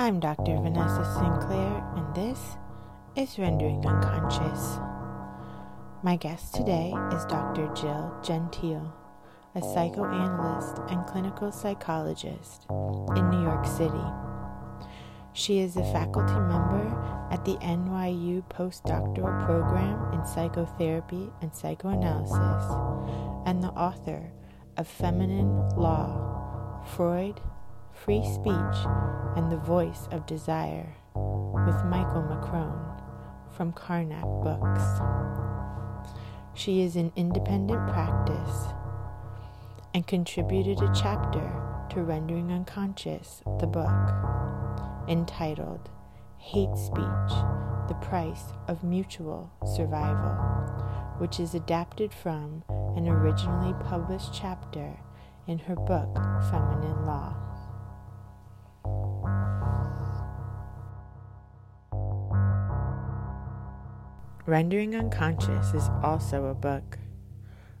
I'm Dr. Vanessa Sinclair, and this is Rendering Unconscious. My guest today is Dr. Jill Gentile, a psychoanalyst and clinical psychologist in New York City. She is a faculty member at the NYU postdoctoral program in psychotherapy and psychoanalysis and the author of Feminine Law Freud, Free Speech, and the Voice of Desire with Michael Macrone from Karnac Books. She is in independent practice and contributed a chapter to Rendering Unconscious, the book, entitled Hate Speech The Price of Mutual Survival, which is adapted from an originally published chapter in her book Feminine Law. Rendering Unconscious is also a book.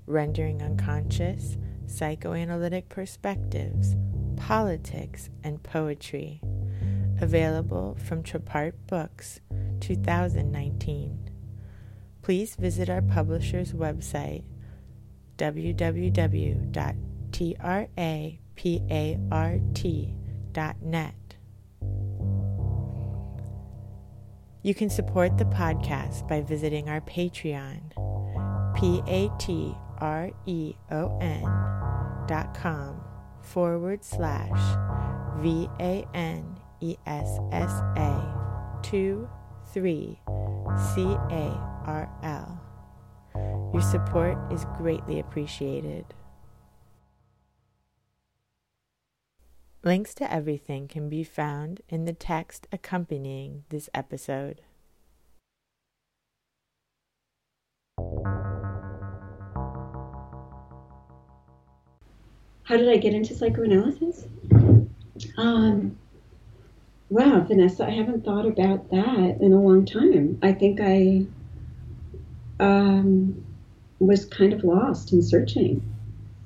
Rendering Unconscious Psychoanalytic Perspectives, Politics, and Poetry. Available from Trapart Books, 2019. Please visit our publisher's website www.trapart.net. You can support the podcast by visiting our Patreon, p-a-t-r-e-o-n dot com forward slash v-a-n-e-s-s-a 2 3 c-a-r-l. Your support is greatly appreciated. Links to everything can be found in the text accompanying this episode. How did I get into psychoanalysis? Um, wow, Vanessa, I haven't thought about that in a long time. I think I um, was kind of lost in searching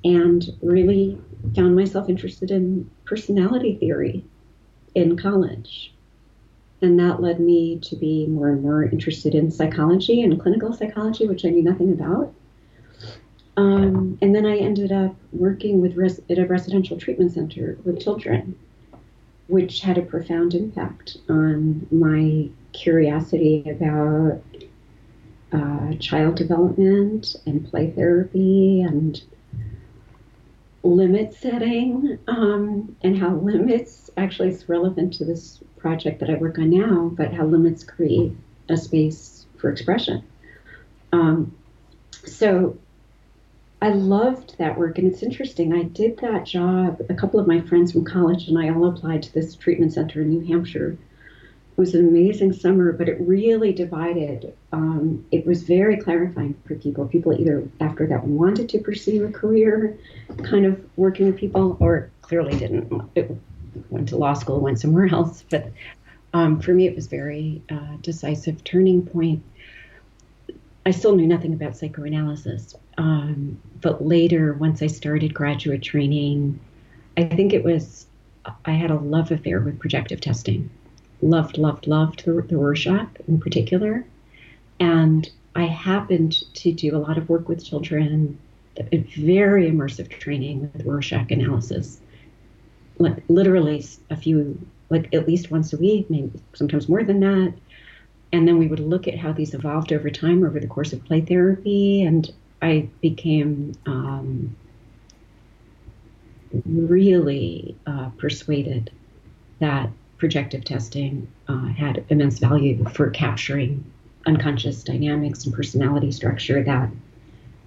and really found myself interested in personality theory in college. And that led me to be more and more interested in psychology and clinical psychology, which I knew nothing about. Um, and then I ended up working with res- at a residential treatment center with children, which had a profound impact on my curiosity about uh, child development and play therapy and limit setting um, and how limits actually is relevant to this project that I work on now, but how limits create a space for expression. Um, so I loved that work, and it's interesting. I did that job. A couple of my friends from college and I all applied to this treatment center in New Hampshire it was an amazing summer, but it really divided. Um, it was very clarifying for people. People either after that wanted to pursue a career, kind of working with people, or clearly didn't. It went to law school, went somewhere else. But um, for me, it was very uh, decisive turning point. I still knew nothing about psychoanalysis, um, but later, once I started graduate training, I think it was I had a love affair with projective testing loved, loved, loved the, the Rorschach in particular. And I happened to do a lot of work with children, very immersive training with Rorschach analysis, like literally a few, like at least once a week, maybe sometimes more than that. And then we would look at how these evolved over time over the course of play therapy. And I became um, really uh, persuaded that projective testing uh, had immense value for capturing unconscious dynamics and personality structure that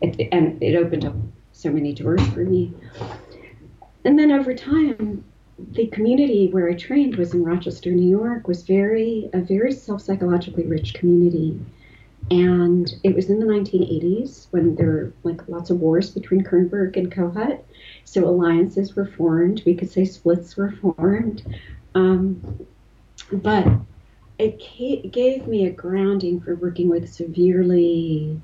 it, and it opened up so many doors for me and then over time the community where i trained was in rochester new york was very a very self-psychologically rich community and it was in the 1980s when there were like lots of wars between Kernberg and Kohut. So alliances were formed. We could say splits were formed. Um, but it gave me a grounding for working with severely,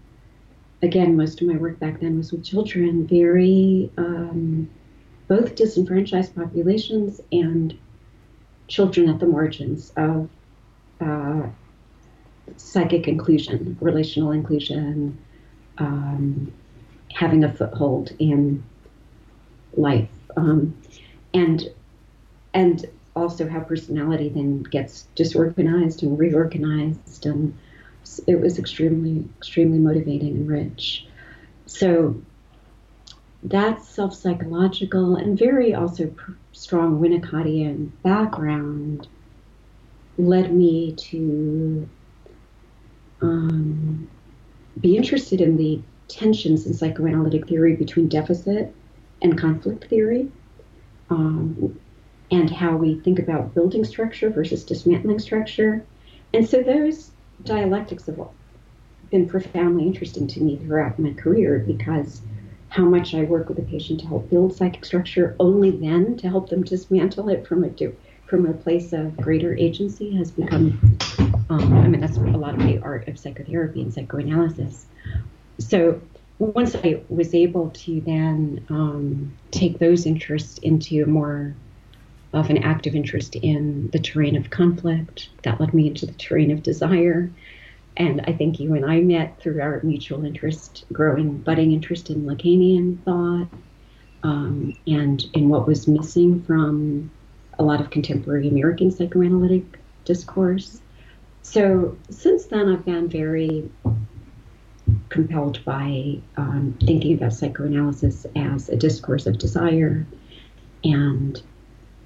again, most of my work back then was with children, very, um, both disenfranchised populations and children at the margins of uh, psychic inclusion, relational inclusion, um, having a foothold in life, um, and and also how personality then gets disorganized and reorganized, and it was extremely extremely motivating and rich. So that self psychological and very also pr- strong Winnicottian background led me to um, be interested in the tensions in psychoanalytic theory between deficit and conflict theory, um, and how we think about building structure versus dismantling structure. And so those dialectics have been profoundly interesting to me throughout my career because how much I work with a patient to help build psychic structure, only then to help them dismantle it from a from a place of greater agency has become. Um, I mean, that's a lot of the art of psychotherapy and psychoanalysis. So once I was able to then um, take those interests into a more of an active interest in the terrain of conflict, that led me into the terrain of desire. And I think you and I met through our mutual interest, growing, budding interest in Lacanian thought, um, and in what was missing from a lot of contemporary American psychoanalytic discourse. So since then, I've been very compelled by um, thinking about psychoanalysis as a discourse of desire and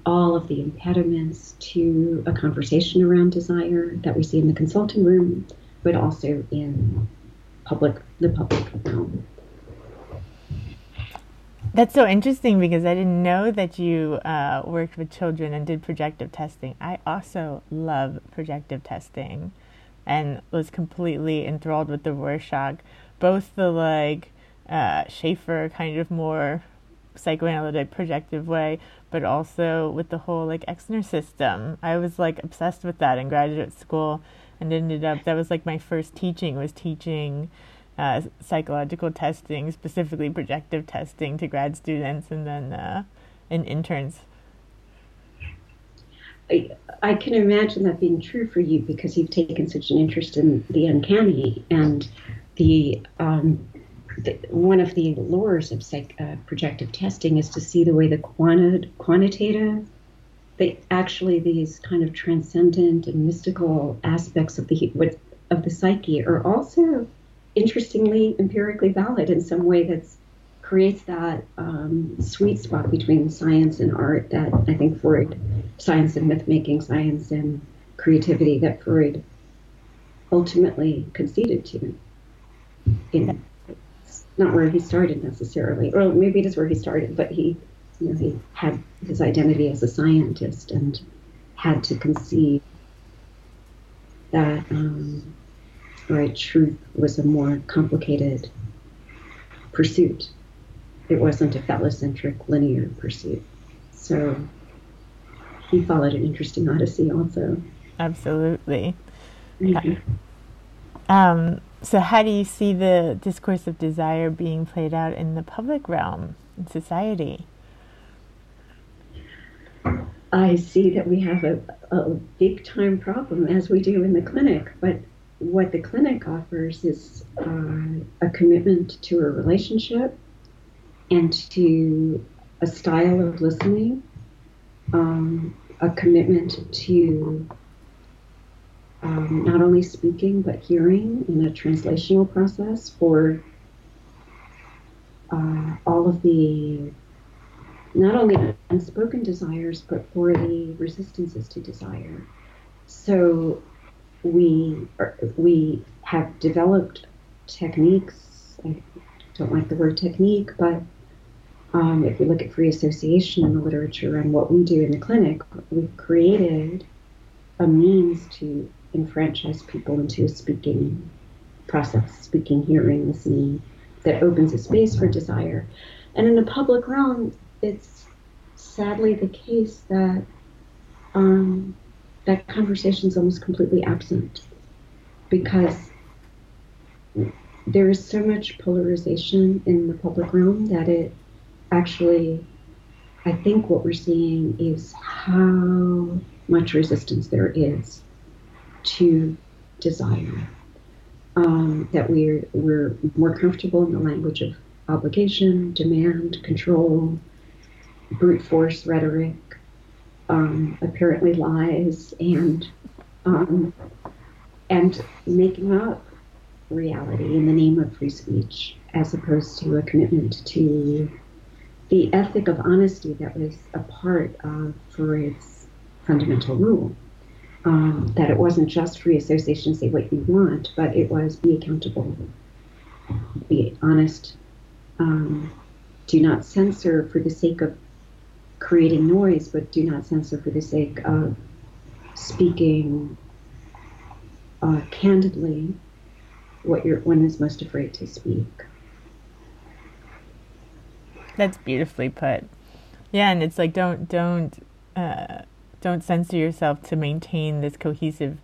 all of the impediments to a conversation around desire that we see in the consulting room, but also in public the public realm. That's so interesting because I didn't know that you uh, worked with children and did projective testing. I also love projective testing and was completely enthralled with the Rorschach. Both the like uh, Schafer kind of more psychoanalytic projective way, but also with the whole like Exner system. I was like obsessed with that in graduate school and ended up that was like my first teaching was teaching uh, psychological testing, specifically projective testing to grad students and then uh, and interns. I, I can imagine that being true for you because you've taken such an interest in the uncanny and the, um, the one of the lures of psych, uh, projective testing is to see the way the quanti- quantitative they actually these kind of transcendent and mystical aspects of the of the psyche are also interestingly empirically valid in some way that creates that um, sweet spot between science and art that I think Freud, science and myth making, science and creativity that Freud ultimately conceded to. In not where he started necessarily, or maybe it is where he started, but he, you know, he had his identity as a scientist and had to conceive that um, right, truth was a more complicated pursuit. It wasn't a phallocentric linear pursuit. So he followed an interesting odyssey also. Absolutely. Mm-hmm. Um, so, how do you see the discourse of desire being played out in the public realm in society? I see that we have a, a big time problem as we do in the clinic, but what the clinic offers is uh, a commitment to a relationship and to a style of listening, um, a commitment to um, not only speaking but hearing in a translational process for uh, all of the not only unspoken desires but for the resistances to desire. So we are, we have developed techniques. I don't like the word technique, but um, if we look at free association in the literature and what we do in the clinic, we've created a means to enfranchise people into a speaking process, speaking, hearing, listening, that opens a space for desire. And in the public realm, it's sadly the case that um, that conversation is almost completely absent because there is so much polarization in the public realm that it actually, I think what we're seeing is how much resistance there is to desire. Um, that we're we're more comfortable in the language of obligation, demand, control, brute force rhetoric, um, apparently lies, and um, and making up reality in the name of free speech, as opposed to a commitment to the ethic of honesty that was a part of Freud's fundamental rule. Um, that it wasn't just free association, say what you want, but it was be accountable, be honest, um, do not censor for the sake of creating noise, but do not censor for the sake of speaking uh, candidly what you're one is most afraid to speak. That's beautifully put. Yeah, and it's like don't don't uh, don't censor yourself to maintain this cohesive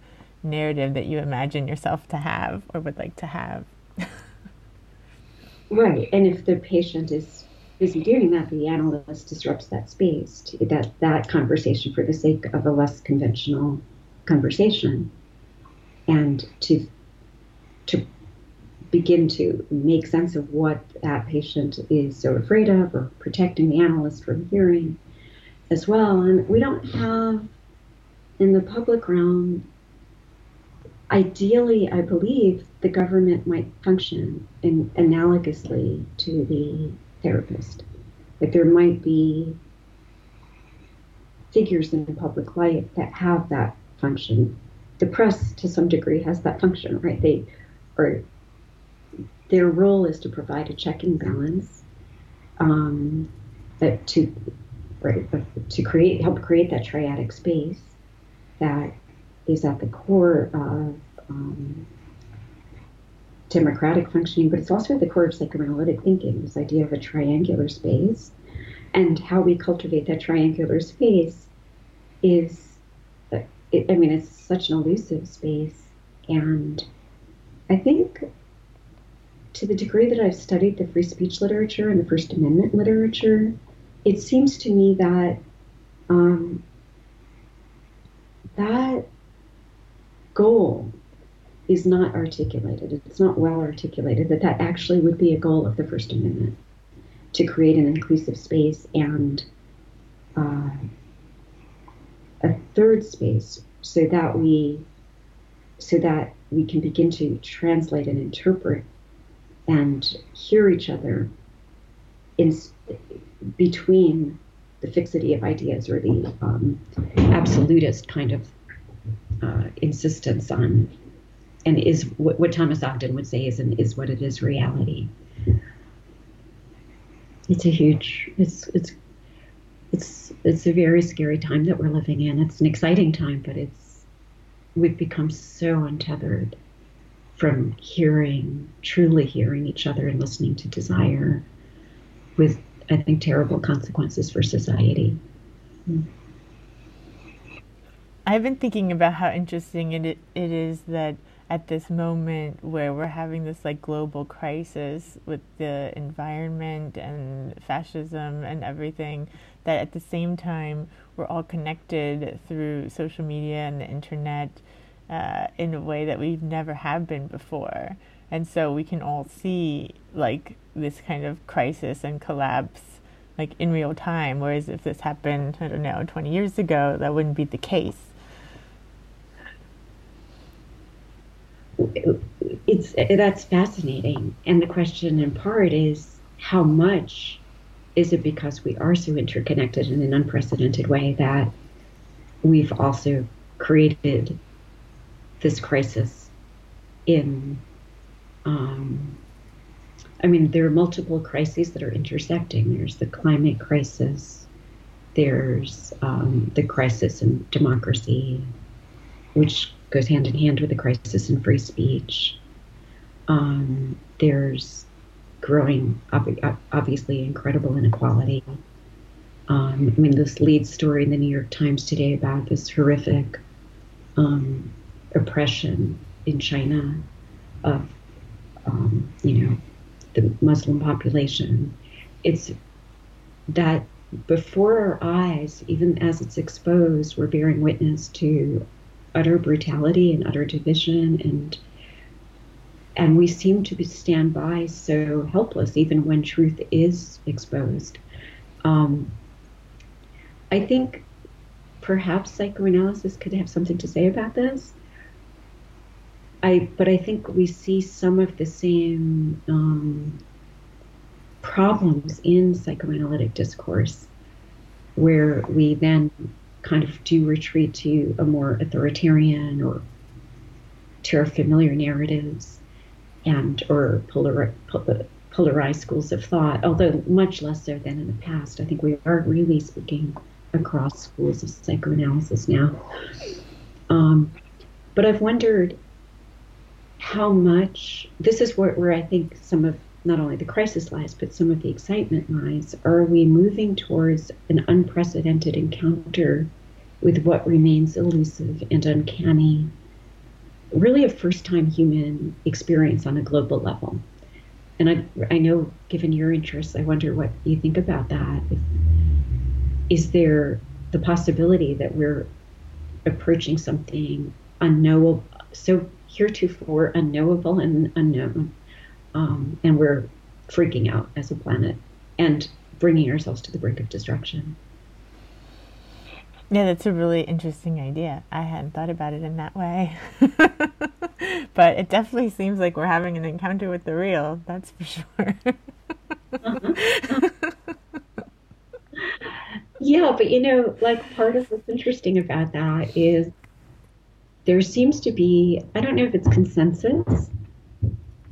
narrative that you imagine yourself to have or would like to have. right, and if the patient is busy doing that, the analyst disrupts that space, to, that that conversation for the sake of a less conventional conversation, and to to begin to make sense of what that patient is so afraid of or protecting the analyst from hearing as well. And we don't have in the public realm, ideally, I believe the government might function in, analogously to the therapist. Like there might be figures in the public life that have that function. The press, to some degree, has that function, right? They are their role is to provide a checking balance um, to to create help create that triadic space that is at the core of um, democratic functioning, but it's also at the core of psychoanalytic thinking. This idea of a triangular space and how we cultivate that triangular space is, it, I mean, it's such an elusive space, and I think to the degree that I've studied the free speech literature and the First Amendment literature, it seems to me that um, that goal is not articulated. It's not well articulated that that actually would be a goal of the First Amendment to create an inclusive space and uh, a third space so that we so that we can begin to translate and interpret and hear each other in between the fixity of ideas or the um, absolutist kind of uh, insistence on and is what, what, Thomas Ogden would say is is what it is reality. It's a huge it's it's it's it's a very scary time that we're living in. It's an exciting time, but it's we've become so untethered from hearing, truly hearing each other and listening to desire with, I think, terrible consequences for society. I've been thinking about how interesting it, it is that at this moment where we're having this like global crisis with the environment and fascism and everything that at the same time we're all connected through social media and the internet uh, in a way that we've never have been before. And so we can all see like this kind of crisis and collapse like in real time. Whereas if this happened, I don't know, 20 years ago, that wouldn't be the case. It's that's fascinating, and the question in part is how much is it because we are so interconnected in an unprecedented way that we've also created this crisis in um, I mean, there are multiple crises that are intersecting. There's the climate crisis. There's um, the crisis in democracy, which goes hand in hand with the crisis in free speech. Um, there's growing, obviously, incredible inequality. Um, I mean, this lead story in the New York Times today about this horrific um, oppression in China of, um, you know, the Muslim population. It's that before our eyes, even as it's exposed, we're bearing witness to utter brutality and utter division and and we seem to stand by so helpless even when truth is exposed. Um, I think perhaps psychoanalysis could have something to say about this. I, but I think we see some of the same um, problems in psychoanalytic discourse, where we then kind of do retreat to a more authoritarian or to familiar narratives and or polar, polarized schools of thought, although much less so than in the past. I think we are really speaking across schools of psychoanalysis now. Um, but I've wondered how much this is where, where I think some of not only the crisis lies, but some of the excitement lies. Are we moving towards an unprecedented encounter with what remains elusive and uncanny really a first time human experience on a global level. And I, I know, given your interests, I wonder what you think about that. If, is there the possibility that we're approaching something unknowable, so heretofore unknowable and unknown, um, and we're freaking out as a planet and bringing ourselves to the brink of destruction? Yeah, that's a really interesting idea. I hadn't thought about it in that way. but it definitely seems like we're having an encounter with the real, that's for sure. uh-huh. yeah, but you know, like part of what's interesting about that is there seems to be, I don't know if it's consensus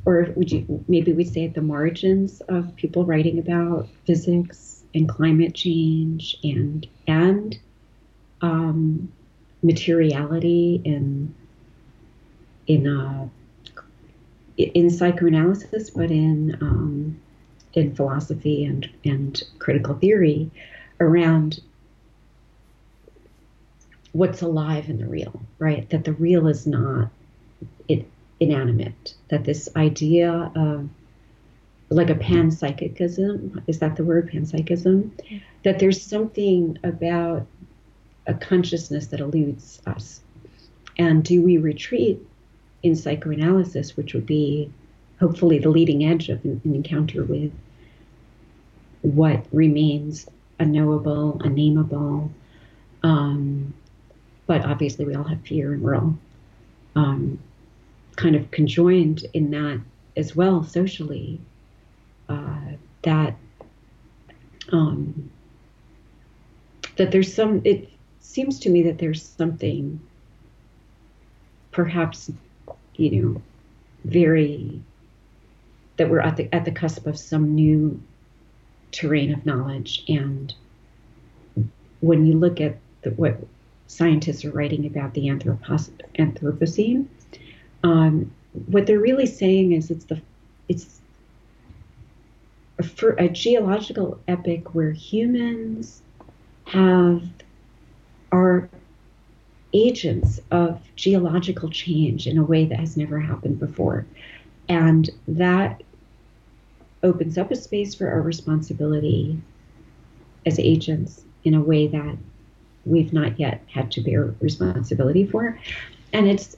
or would you maybe we say at the margins of people writing about physics and climate change and and um, materiality in in uh, in psychoanalysis, but in um, in philosophy and and critical theory around what's alive in the real, right? That the real is not it, inanimate. That this idea of like a panpsychism is that the word panpsychism? That there's something about a consciousness that eludes us? And do we retreat in psychoanalysis, which would be hopefully the leading edge of an, an encounter with what remains unknowable, unnameable? Um, but obviously, we all have fear and we're all um, kind of conjoined in that as well socially. Uh, that um, that there's some it seems to me that there's something perhaps, you know, very that we're at the at the cusp of some new terrain of knowledge and when you look at the, what scientists are writing about the Anthropos- Anthropocene, um, what they're really saying is it's the it's a, a geological epoch where humans have are agents of geological change in a way that has never happened before. And that opens up a space for our responsibility as agents in a way that we've not yet had to bear responsibility for. And it's,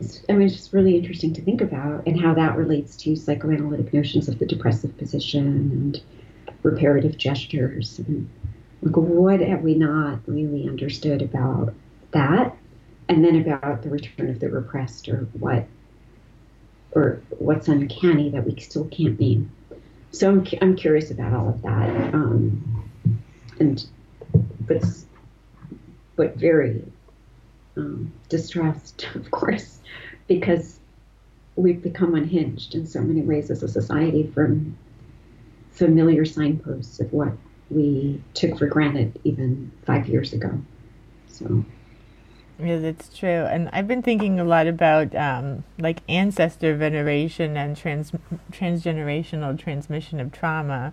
it's, I mean, it's just really interesting to think about and how that relates to psychoanalytic notions of the depressive position and reparative gestures and like, what have we not really understood about that? And then about the return of the repressed, or what, or what's uncanny that we still can't name. So I'm, I'm curious about all of that, um, and but but very um, distressed, of course, because we've become unhinged in so many ways as a society from familiar signposts of what we took for granted even five years ago. So. Yeah, that's true. And I've been thinking a lot about um, like ancestor veneration and trans transgenerational transmission of trauma.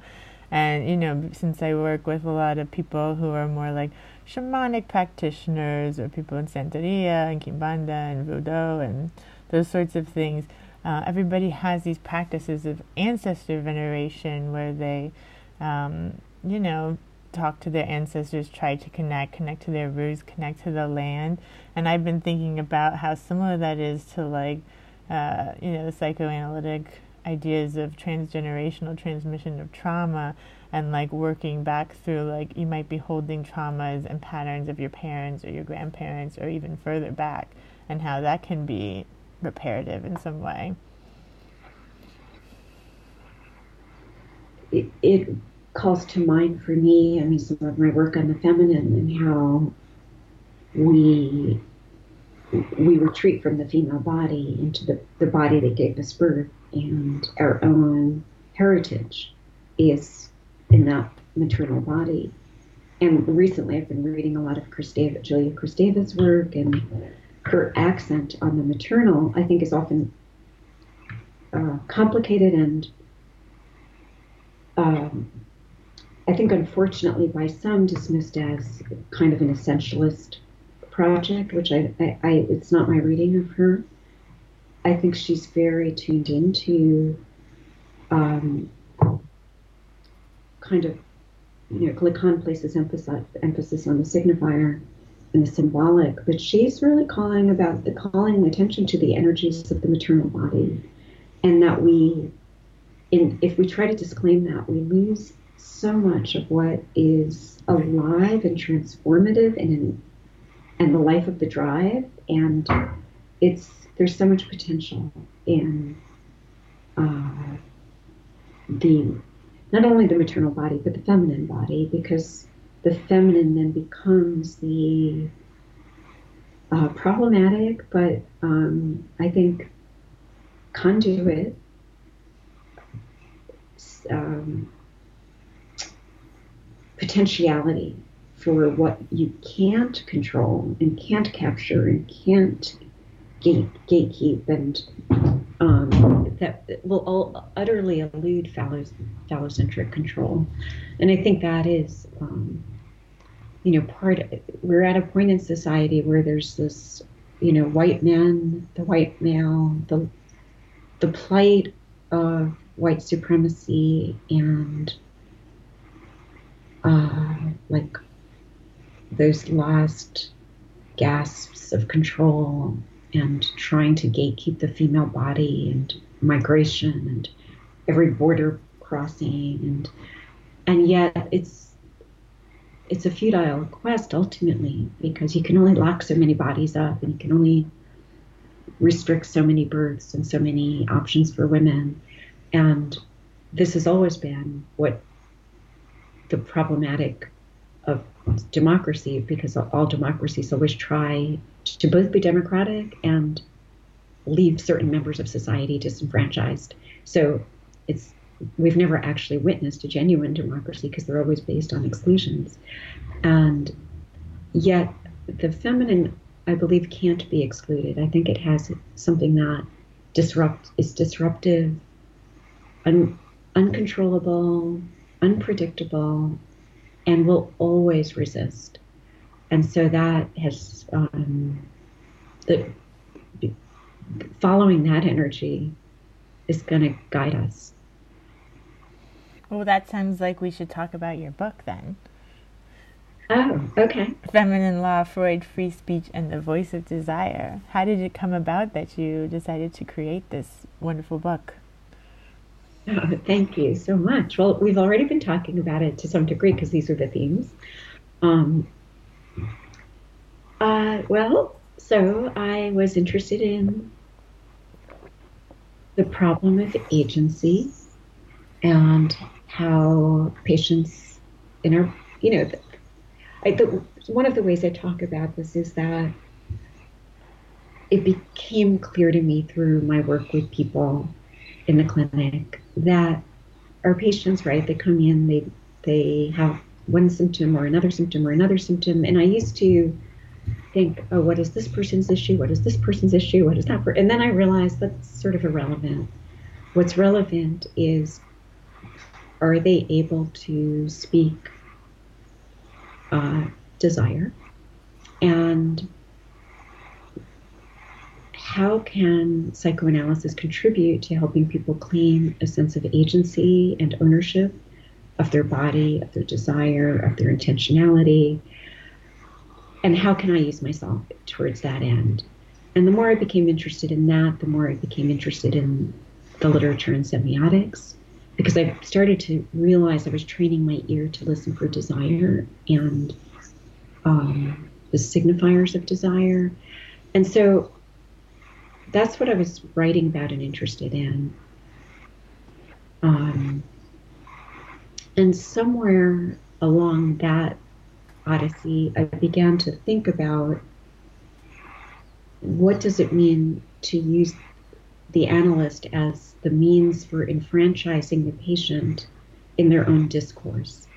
And you know, since I work with a lot of people who are more like shamanic practitioners or people in Santeria and Kimbanda and Voodoo and those sorts of things, uh, everybody has these practices of ancestor veneration where they um, you know, talk to their ancestors, try to connect, connect to their roots, connect to the land. And I've been thinking about how similar that is to like, uh, you know, the psychoanalytic ideas of transgenerational transmission of trauma and like working back through like you might be holding traumas and patterns of your parents or your grandparents or even further back and how that can be reparative in some way. It, it calls to mind for me, I mean, some of my work on the feminine and how we we retreat from the female body into the, the body that gave us birth and our own heritage is in that maternal body. And recently I've been reading a lot of Julia Kristeva's work and her accent on the maternal, I think, is often uh, complicated and um, I think, unfortunately, by some dismissed as kind of an essentialist project, which I, I, I, it's not my reading of her. I think she's very tuned into um, kind of, you know, Lacan places emphasis, emphasis on the signifier and the symbolic, but she's really calling about the calling attention to the energies of the maternal body, and that we, in if we try to disclaim that, we lose so much of what is alive and transformative and and the life of the drive, and it's there's so much potential in uh, the not only the maternal body but the feminine body because the feminine then becomes the uh, problematic, but um, I think conduit um, potentiality for what you can't control and can't capture and can't gate, gatekeep and um, that will all utterly elude phallo, phallocentric control. And I think that is um, you know, part, Of, we're at a point in society where there's this, you know, white man, the white male, the, the plight of white supremacy and uh, like those last gasps of control and trying to gatekeep the female body and migration and every border crossing and and yet it's it's a futile quest ultimately because you can only lock so many bodies up and you can only restrict so many births and so many options for women. And this has always been what the problematic democracy, because all democracies always try to both be democratic and leave certain members of society disenfranchised. So it's we've never actually witnessed a genuine democracy because they're always based on exclusions. And yet, the feminine, I believe, can't be excluded. I think it has something that disrupt is disruptive, un, uncontrollable, unpredictable, and will always resist. And so that has um, the following that energy is going to guide us. Well, that sounds like we should talk about your book then. Oh, okay. Feminine Law, Freud, Free Speech, and the Voice of Desire. How did it come about that you decided to create this wonderful book? Oh, thank you so much. Well, we've already been talking about it to some degree because these are the themes. Um, uh, well, so I was interested in the problem of agency and how patients in our, you know, I, the, one of the ways I talk about this is that it became clear to me through my work with people in the clinic that our patients, right, they come in, they they have one symptom or another symptom or another symptom, and I used to think, oh, what is this person's issue? What is this person's issue? What is that? And then I realized that's sort of irrelevant. What's relevant is are they able to speak uh, desire? And how can psychoanalysis contribute to helping people claim a sense of agency and ownership of their body, of their desire, of their intentionality, and how can I use myself towards that end. And the more I became interested in that, the more I became interested in the literature and semiotics, because I started to realize I was training my ear to listen for desire and um, the signifiers of desire. And so that's what I was writing about and interested in. Um, and somewhere along that odyssey, I began to think about what does it mean to use the analyst as the means for enfranchising the patient in their own discourse,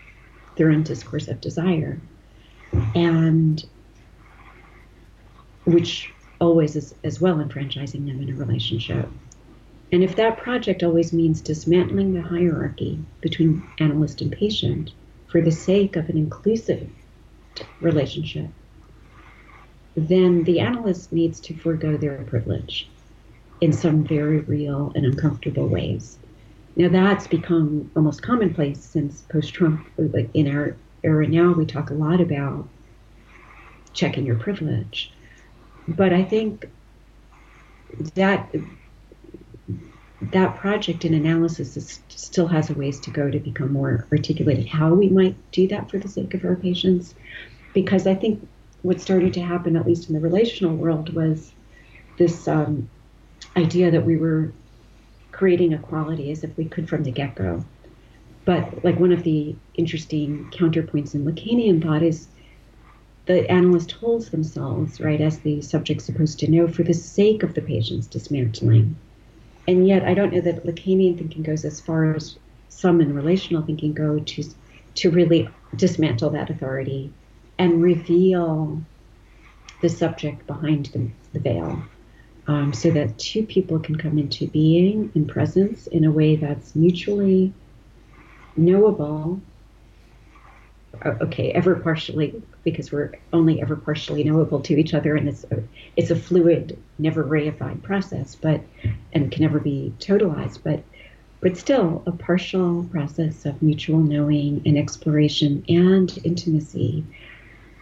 their own discourse of desire, and which always is as well enfranchising them in a relationship. And if that project always means dismantling the hierarchy between analyst and patient for the sake of an inclusive relationship, then the analyst needs to forego their privilege in some very real and uncomfortable ways. Now that's become almost commonplace since post-Trump. Like in our era now, we talk a lot about checking your privilege, but I think that that project in analysis is, still has a ways to go to become more articulated how we might do that for the sake of our patients. Because i think what started to happen at least in the relational world was this um, idea that we were creating equality as if we could from the get-go. But like one of the interesting counterpoints in lacanian thought is the analyst holds themselves right as the subject supposed to know for the sake of the patient's dismantling. And yet I don't know that Lacanian thinking goes as far as some in relational thinking go to to really dismantle that authority and reveal the subject behind the, the veil, um, so that two people can come into being and presence in a way that's mutually knowable Uh, okay, ever partially because we're only ever partially knowable to each other, and it's a, it's a fluid, never reified process, but and can never be totalized, but but still a partial process of mutual knowing and exploration and intimacy,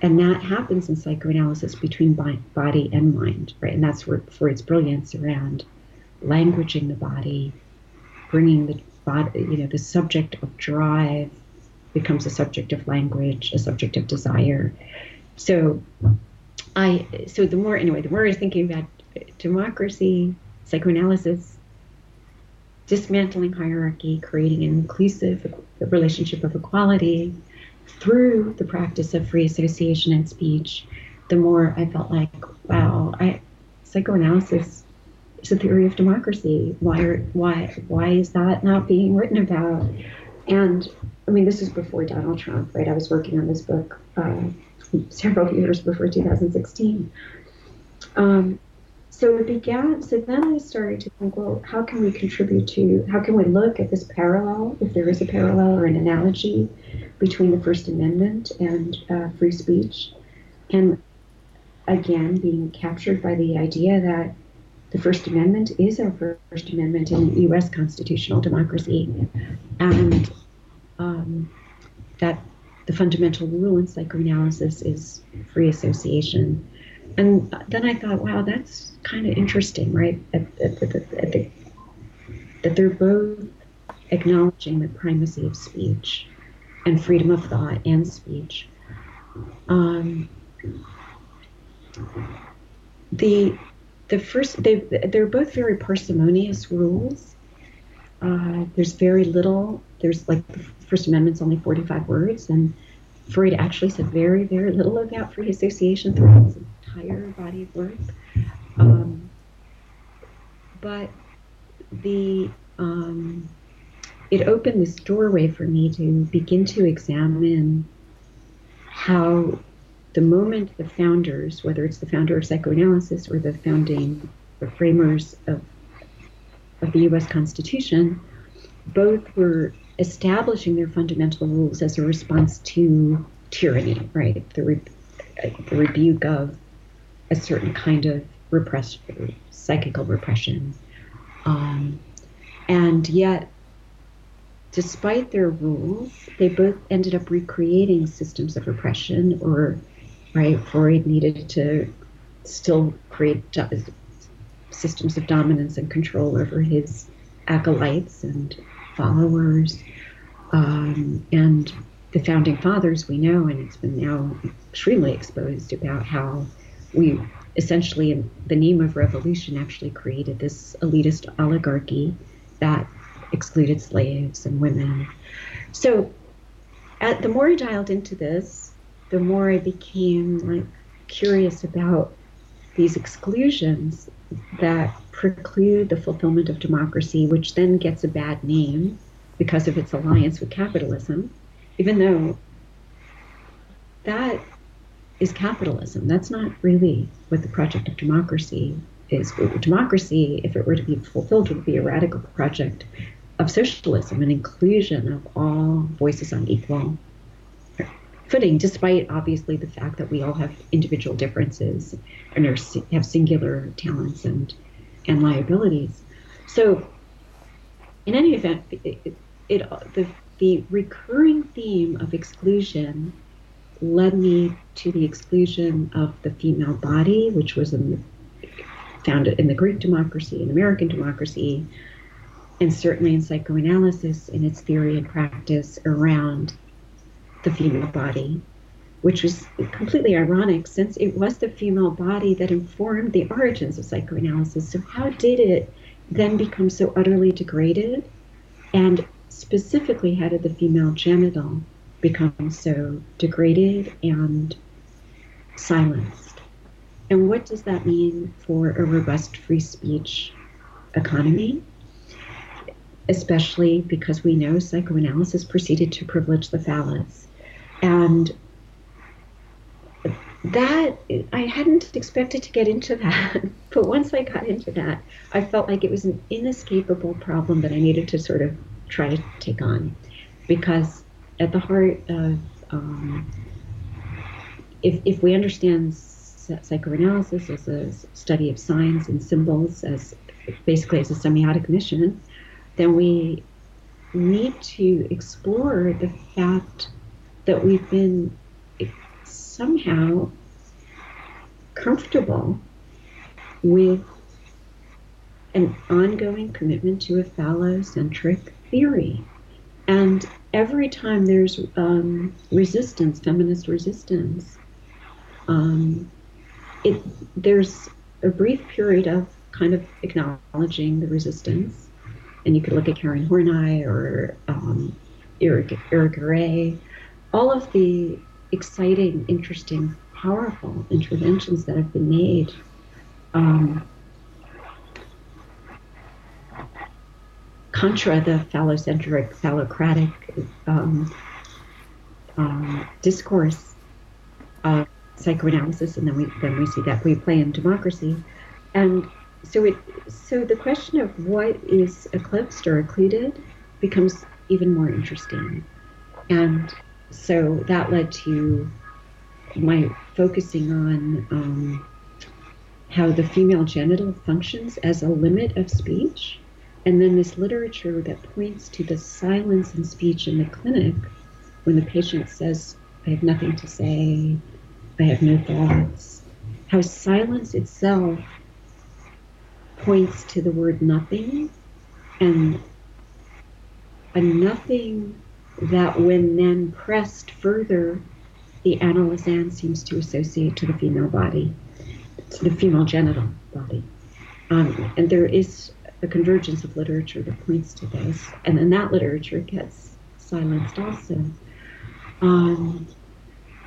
and that happens in psychoanalysis between body and mind, right? And that's where Freud's brilliance around languaging the body, bringing the body, you know, the subject of drive becomes a subject of language, a subject of desire. So I so the more anyway, the more I was thinking about democracy, psychoanalysis, dismantling hierarchy, creating an inclusive relationship of equality through the practice of free association and speech, the more I felt like, wow, I psychoanalysis is a theory of democracy. Why are, why why is that not being written about? And I mean, this is before Donald Trump, right? I was working on this book uh, several years before 2016. Um, so it began, so then I started to think, well, how can we contribute to, how can we look at this parallel, if there is a parallel or an analogy between the First Amendment and uh, free speech? And again, being captured by the idea that the First Amendment is our First Amendment in U.S. constitutional democracy. And um, that the fundamental rule in psychoanalysis is free association. And then I thought, wow, that's kind of interesting, right? At, at, at, the, that they're both acknowledging the primacy of speech and freedom of thought and speech. Um, the the first they they're both very parsimonious rules. Uh, there's very little. There's like the First Amendment's only 45 words, and Freud actually said very, very little about free association throughout his entire body of work. Um, but the um, it opened this doorway for me to begin to examine how the moment the founders, whether it's the founder of psychoanalysis or the founding the framers of of the U.S. Constitution, both were establishing their fundamental rules as a response to tyranny, right? The, re- the rebuke of a certain kind of repression, psychical repression. Um, and yet, despite their rules, they both ended up recreating systems of repression or, right, Freud needed to still create systems of dominance and control over his acolytes and followers. Um, and the founding fathers, we know, and it's been now extremely exposed about how we essentially, in the name of revolution, actually created this elitist oligarchy that excluded slaves and women. So, at, the more I dialed into this, the more I became like mm-hmm. curious about these exclusions that preclude the fulfillment of democracy, which then gets a bad name because of its alliance with capitalism, even though that is capitalism. That's not really what the project of democracy is. Democracy, if it were to be fulfilled, would be a radical project of socialism and inclusion of all voices on equal footing, despite obviously the fact that we all have individual differences and are, have singular talents and and liabilities. So, in any event, it, it the the recurring theme of exclusion led me to the exclusion of the female body, which was in the, found in the Greek democracy and American democracy, and certainly in psychoanalysis in its theory and practice around the female body, which was completely ironic since it was the female body that informed the origins of psychoanalysis. So, how did it then become so utterly degraded? And specifically, how did the female genital become so degraded and silenced? And what does that mean for a robust free speech economy? especially because we know psychoanalysis proceeded to privilege the phallus. And that, I hadn't expected to get into that. but once I got into that, I felt like it was an inescapable problem that I needed to sort of try to take on. Because at the heart of, um, if, if we understand psychoanalysis as a study of signs and symbols, as basically as a semiotic mission, then we need to explore the fact that we've been somehow comfortable with an ongoing commitment to a phallocentric theory. And every time there's um, resistance, feminist resistance, um, it, there's a brief period of kind of acknowledging the resistance and you could look at Karen Horney or um, Eric, Irigaray, all of the exciting, interesting, powerful interventions that have been made. Um, contra the phallocentric, phallocratic um, um, discourse of psychoanalysis, and then we then we see that we play in democracy, and so it so the question of what is eclipsed or occluded becomes even more interesting and so that led to my focusing on um, how the female genital functions as a limit of speech and then this literature that points to the silence in speech in the clinic when the patient says i have nothing to say. I have no thoughts. How silence itself points to the word nothing and a nothing that when then pressed further the analysand seems to associate to the female body to the female genital body um, and there is a convergence of literature that points to this and then that literature gets silenced also um,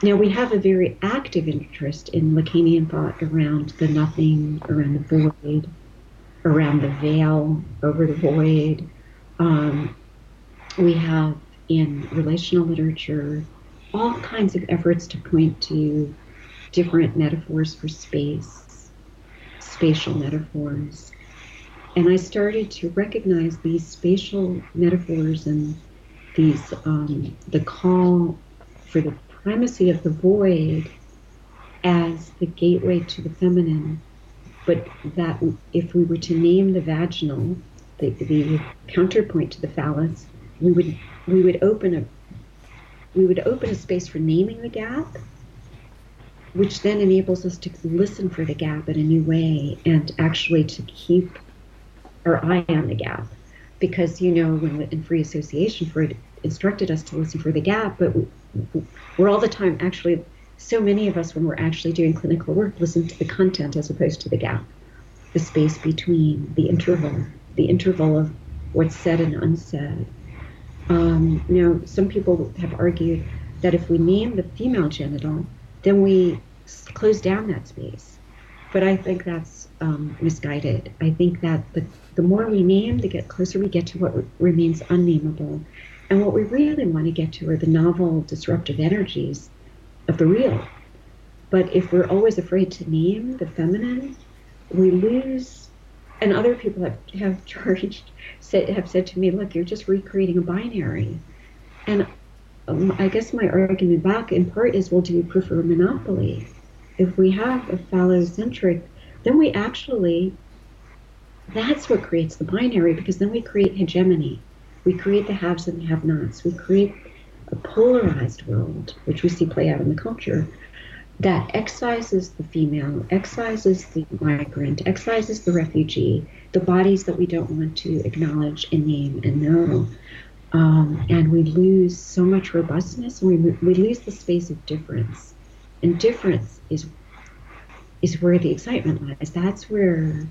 now we have a very active interest in Lacanian thought around the nothing, around the void, around the veil, over the void. Um, we have in relational literature all kinds of efforts to point to different metaphors for space, spatial metaphors. And I started to recognize these spatial metaphors and these um, the call for the primacy of the void as the gateway to the feminine but that if we were to name the vaginal, the, the counterpoint to the phallus, we would we would open a we would open a space for naming the gap, which then enables us to listen for the gap in a new way and actually to keep our eye on the gap. Because you know, when in free association, Freud instructed us to listen for the gap, but we're all the time actually. So many of us, when we're actually doing clinical work, listen to the content as opposed to the gap, the space between, the interval, the interval of what's said and unsaid. Um, you know, some people have argued that if we name the female genital, then we close down that space. But I think that's um, misguided. I think that the, the more we name, the get closer we get to what remains unnameable. And what we really want to get to are the novel, disruptive energies of the real. But if we're always afraid to name the feminine, we lose and other people have, have charged have said to me, look, you're just recreating a binary. And um, I guess my argument back in part is, well, do you prefer a monopoly? If we have a phallocentric, then we actually, that's what creates the binary because then we create hegemony. We create the haves and the have nots. We create a polarized world, which we see play out in the culture, that excises the female, excises the migrant, excises the refugee, the bodies that we don't want to acknowledge and name and know. Um, and we lose so much robustness and we, we lose the space of difference. And difference is is where the excitement lies. That's where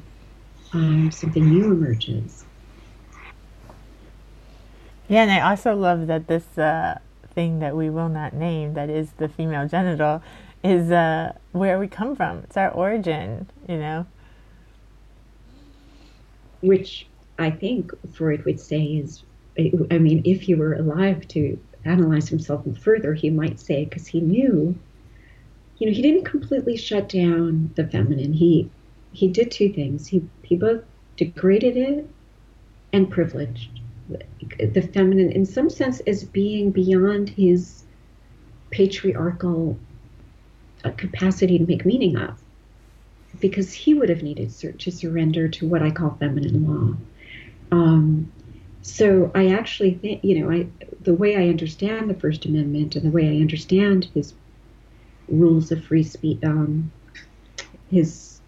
um, something new emerges. Yeah, and I also love that this uh, thing that we will not name, that is the female genital, is uh, where we come from. It's our origin, you know. Which I think Freud would say is, I mean, if he were alive to analyze himself further, he might say, because he knew, you know, he didn't completely shut down the feminine. He he did two things. He he both degraded it and privileged the feminine in some sense as being beyond his patriarchal a capacity to make meaning of because he would have needed to surrender to what I call feminine law. Um, so I actually think, you know, I the way I understand the First Amendment and the way I understand his rules of free speech, um, his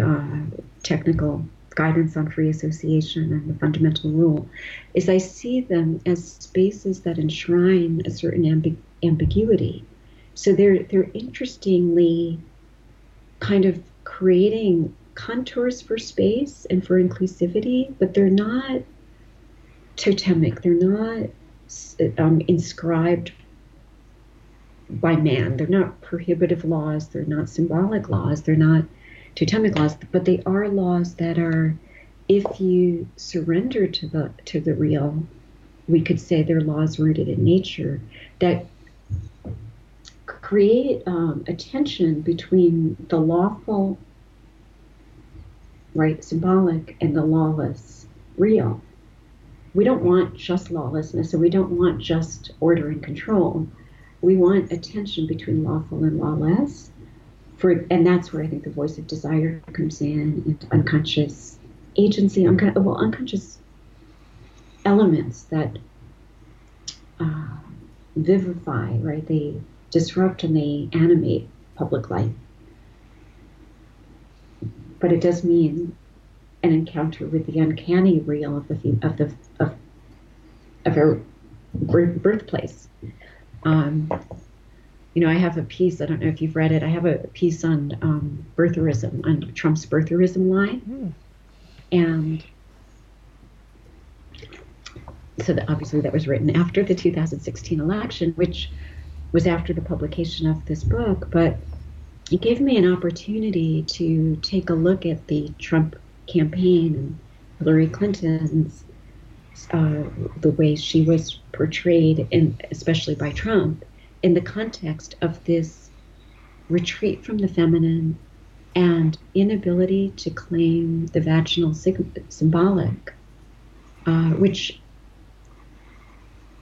uh, technical guidance on free association and the fundamental rule, is I see them as spaces that enshrine a certain ambi- ambiguity so they're they're interestingly kind of creating contours for space and for inclusivity, but they're not totemic. They're not um, inscribed by man. They're not prohibitive laws. They're not symbolic laws. They're not totemic laws, but they are laws that are, if you surrender to the to the real, we could say they're laws rooted in nature that create um, a tension between the lawful, right, symbolic, and the lawless, real. We don't want just lawlessness, and we don't want just order and control. We want a tension between lawful and lawless. For, and that's where I think the voice of desire comes in, and unconscious agency, unco- well, unconscious elements that uh, vivify, right? They disrupt and they animate public life. But it does mean an encounter with the uncanny real of the of the of, of our birthplace. Um, you know, I have a piece. I don't know if you've read it. I have a piece on um, birtherism, on Trump's birtherism line, mm. and so that obviously that was written after the 2016 election, which was after the publication of this book, but it gave me an opportunity to take a look at the Trump campaign and Hillary Clinton's uh, the way she was portrayed, and especially by Trump, in the context of this retreat from the feminine and inability to claim the vaginal symbolic, uh, which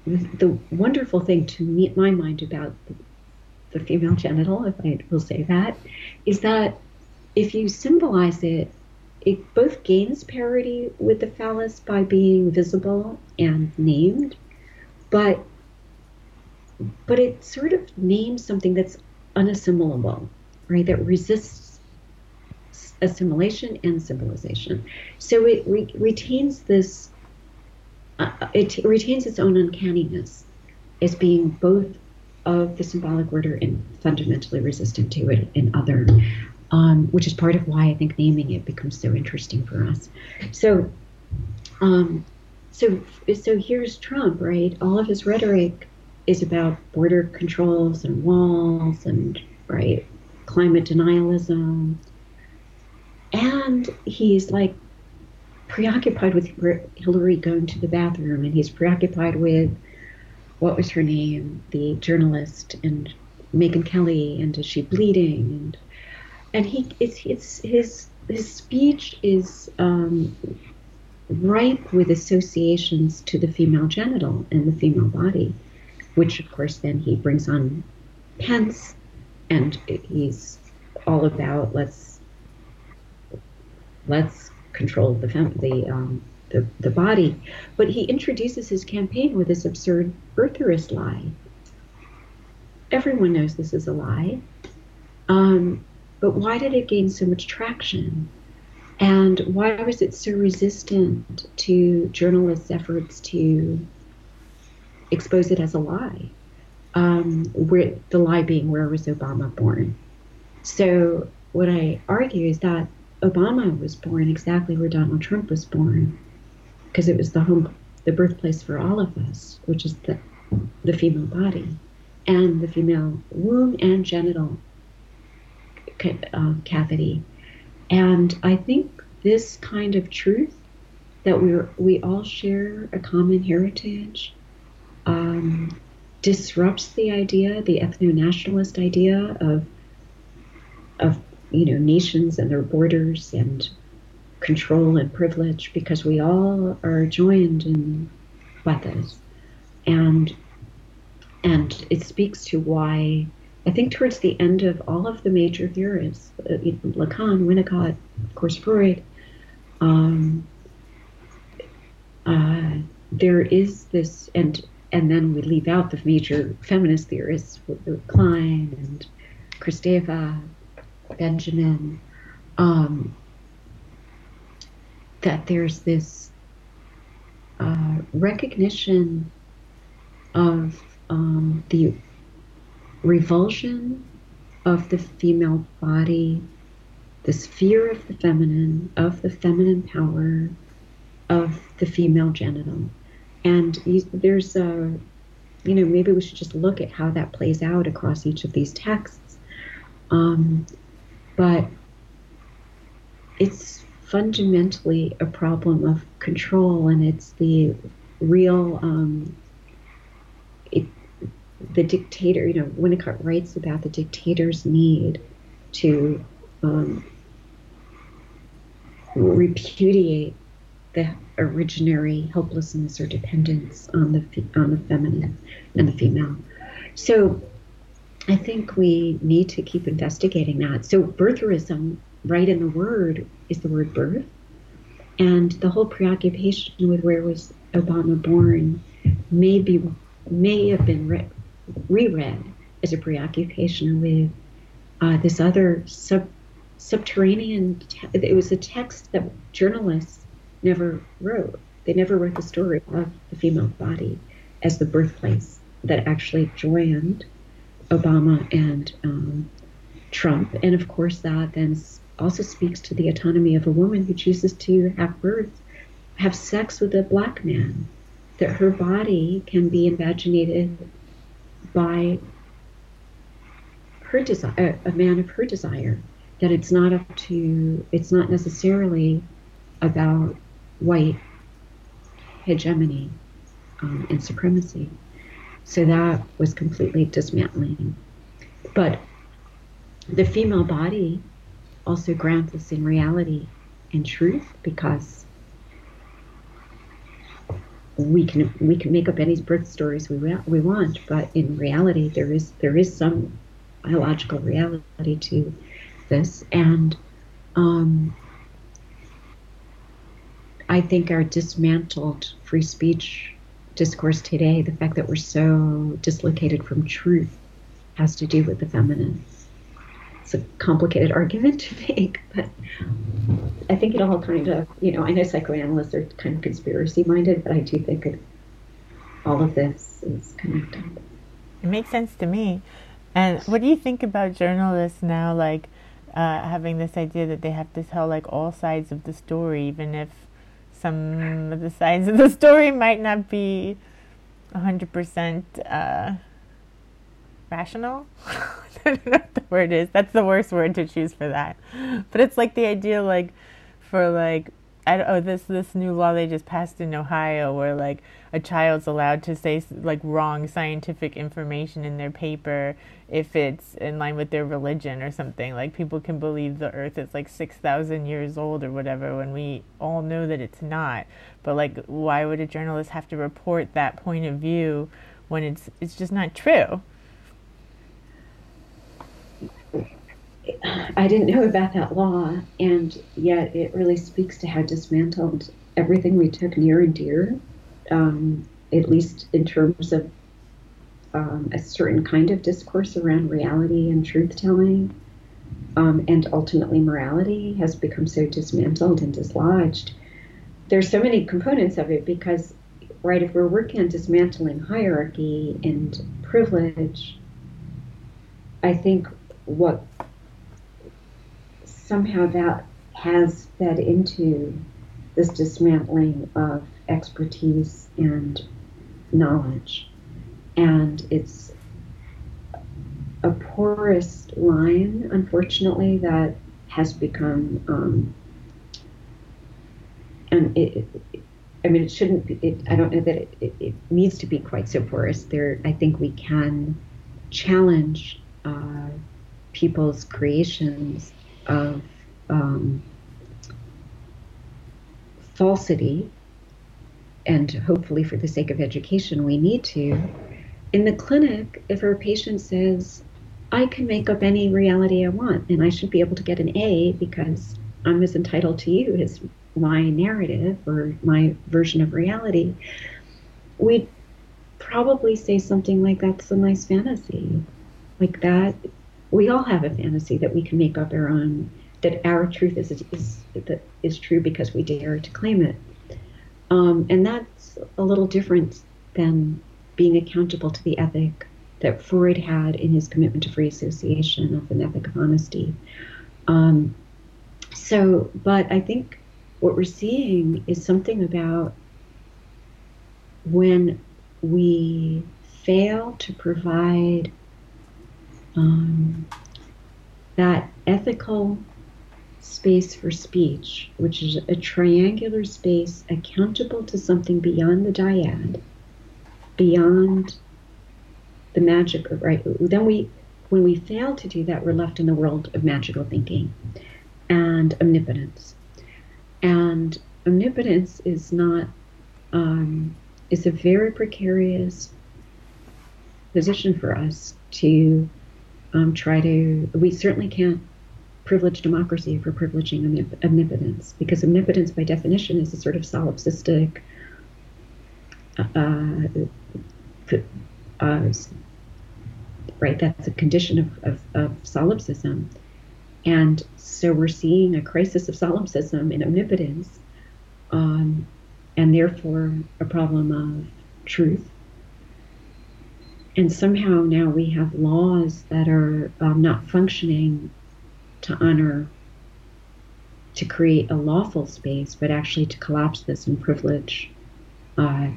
the wonderful thing to meet my mind about the, female genital, if I will say that, is that if you symbolize it, it both gains parity with the phallus by being visible and named, but but it sort of names something that's unassimilable, right? That resists assimilation and symbolization. So it re- retains this. Uh, it retains its own uncanniness as being both of the symbolic order and fundamentally resistant to it in other, um, which is part of why I think naming it becomes so interesting for us. So, um, so, so here's Trump, right? All of his rhetoric is about border controls and walls and right climate denialism, and he's like preoccupied with Hillary going to the bathroom, and he's preoccupied with what was her name, the journalist, and Megyn Kelly, and is she bleeding? And and he it's it's his his speech is um, ripe with associations to the female genital and the female body, which of course then he brings on Pence, and he's all about let's let's control the fem- the um, the, the body. But he introduces his campaign with this absurd birtherist lie. Everyone knows this is a lie. Um, but why did it gain so much traction? And why was it so resistant to journalists' efforts to expose it as a lie? Um, where the lie being, where was Obama born? So, what I argue is that Obama was born exactly where Donald Trump was born because it was the home, the birthplace for all of us, which is the, the female body and the female womb and genital uh, cavity. And I think this kind of truth that we we all share a common heritage um, disrupts the idea, the ethno-nationalist idea of of you know nations and their borders and control and privilege because we all are joined in weapons. And and it speaks to why I think towards the end of all of the major theorists, uh, Lacan, Winnicott, of course Freud, um, uh, there is this, and and then we leave out the major feminist theorists, Klein and Kristeva, Benjamin. Um, that there's this uh, recognition of um, the revulsion of the female body, this fear of the feminine, of the feminine power, of the female genital. And there's a, you know, maybe we should just look at how that plays out across each of these texts. Um, but it's fundamentally a problem of control, and it's the real um, it, the dictator. You know, Winnicott writes about the dictator's need to um, repudiate the originary helplessness or dependence on the on the feminine and the female. So I think we need to keep investigating that. So birtherism right in the word is the word birth. And the whole preoccupation with where was Obama born may be may have been re- reread as a preoccupation with uh, this other sub subterranean. Te- it was a text that journalists never wrote. They never wrote the story of the female body as the birthplace that actually joined Obama and um, Trump, and of course that then also speaks to the autonomy of a woman who chooses to have birth, have sex with a black man, that her body can be invaginated by her desire, a man of her desire, that it's not up to, it's not necessarily about white hegemony um, and supremacy. So that was completely dismantling. But the female body also grounds us in reality and truth because we can we can make up any birth stories we we want, but in reality there is there is some biological reality to this, and um, I think our dismantled free speech discourse today, the fact that we're so dislocated from truth has to do with the feminine. It's a complicated argument to make, but I think it all kind of, you know, I know psychoanalysts are kind of conspiracy minded, but I do think it, all of this is connected. It makes sense to me. And what do you think about journalists now, like uh, having this idea that they have to tell like all sides of the story, even if some of the sides of the story might not be 100% uh, rational? I don't know what the word is. That's the worst word to choose for that. But it's like the idea, like, for like I, don't, oh this this new law they just passed in Ohio where like a child's allowed to say like wrong scientific information in their paper if it's in line with their religion or something. Like people can believe the earth is like 6000 years old or whatever when we all know that it's not. But like why would a journalist have to report that point of view when it's it's just not true? I didn't know about that law, and yet it really speaks to how dismantled everything we took near and dear, um, at least in terms of um, a certain kind of discourse around reality and truth telling, um, and ultimately morality has become so dismantled and dislodged. There's so many components of it because, right, if we're working on dismantling hierarchy and privilege, I think what somehow that has fed into this dismantling of expertise and knowledge. And it's a porous line, unfortunately, that has become, um, and it, it, I mean, it shouldn't be, it, I don't know that it, it, needs to be quite so porous. There, I think we can challenge uh, people's creations of um, falsity, and hopefully for the sake of education, we need to. In the clinic, if our patient says, I can make up any reality I want, and I should be able to get an A because I'm as entitled to you as my narrative or my version of reality, we'd probably say something like that's a nice fantasy. Like that, we all have a fantasy that we can make up our own that our truth is is is true because we dare to claim it. Um, and that's a little different than being accountable to the ethic that Freud had in his commitment to free association of an ethic of honesty. Um, so, but I think what we're seeing is something about when we fail to provide um, that ethical space for speech, which is a triangular space accountable to something beyond the dyad, beyond the magic, right? Then we, when we fail to do that, we're left in the world of magical thinking and omnipotence. And omnipotence is not, um, is a very precarious position for us to um, try to, we certainly can't privileged democracy for privileging omnipotence, because omnipotence, by definition, is a sort of solipsistic, uh, uh, right? That's a condition of, of, of solipsism. And so we're seeing a crisis of solipsism in omnipotence, um, and therefore a problem of truth. And somehow now we have laws that are um, not functioning to honor, to create a lawful space, but actually to collapse this and privilege uh,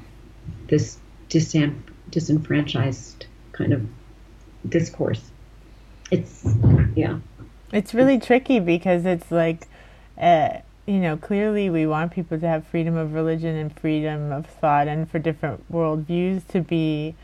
this disenfranchised kind of discourse. It's, yeah. It's really tricky because it's like, uh, you know, clearly we want people to have freedom of religion and freedom of thought and for different worldviews to be,